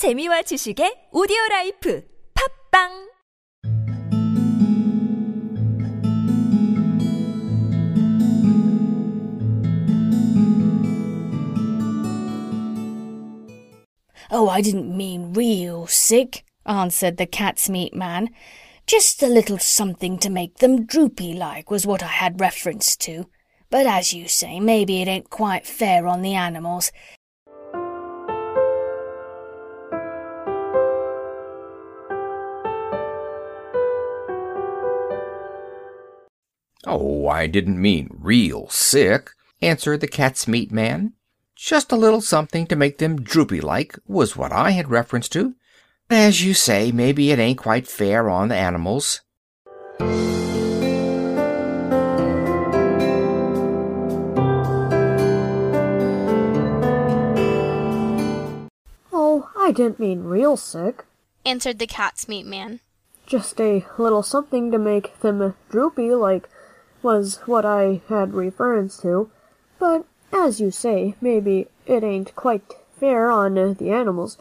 재미와 지식의 오디오 라이프 팝빵 Oh, I didn't mean real sick, answered the cat's meat man. Just a little something to make them droopy like was what I had reference to. But as you say, maybe it ain't quite fair on the animals. Oh, I didn't mean real sick, answered the cat's meat man. Just a little something to make them droopy like was what I had reference to. As you say, maybe it ain't quite fair on the animals. Oh, I didn't mean real sick. answered the cat's meat man. Just a little something to make them droopy like was what I had reference to. But as you say, maybe it ain't quite fair on the animals.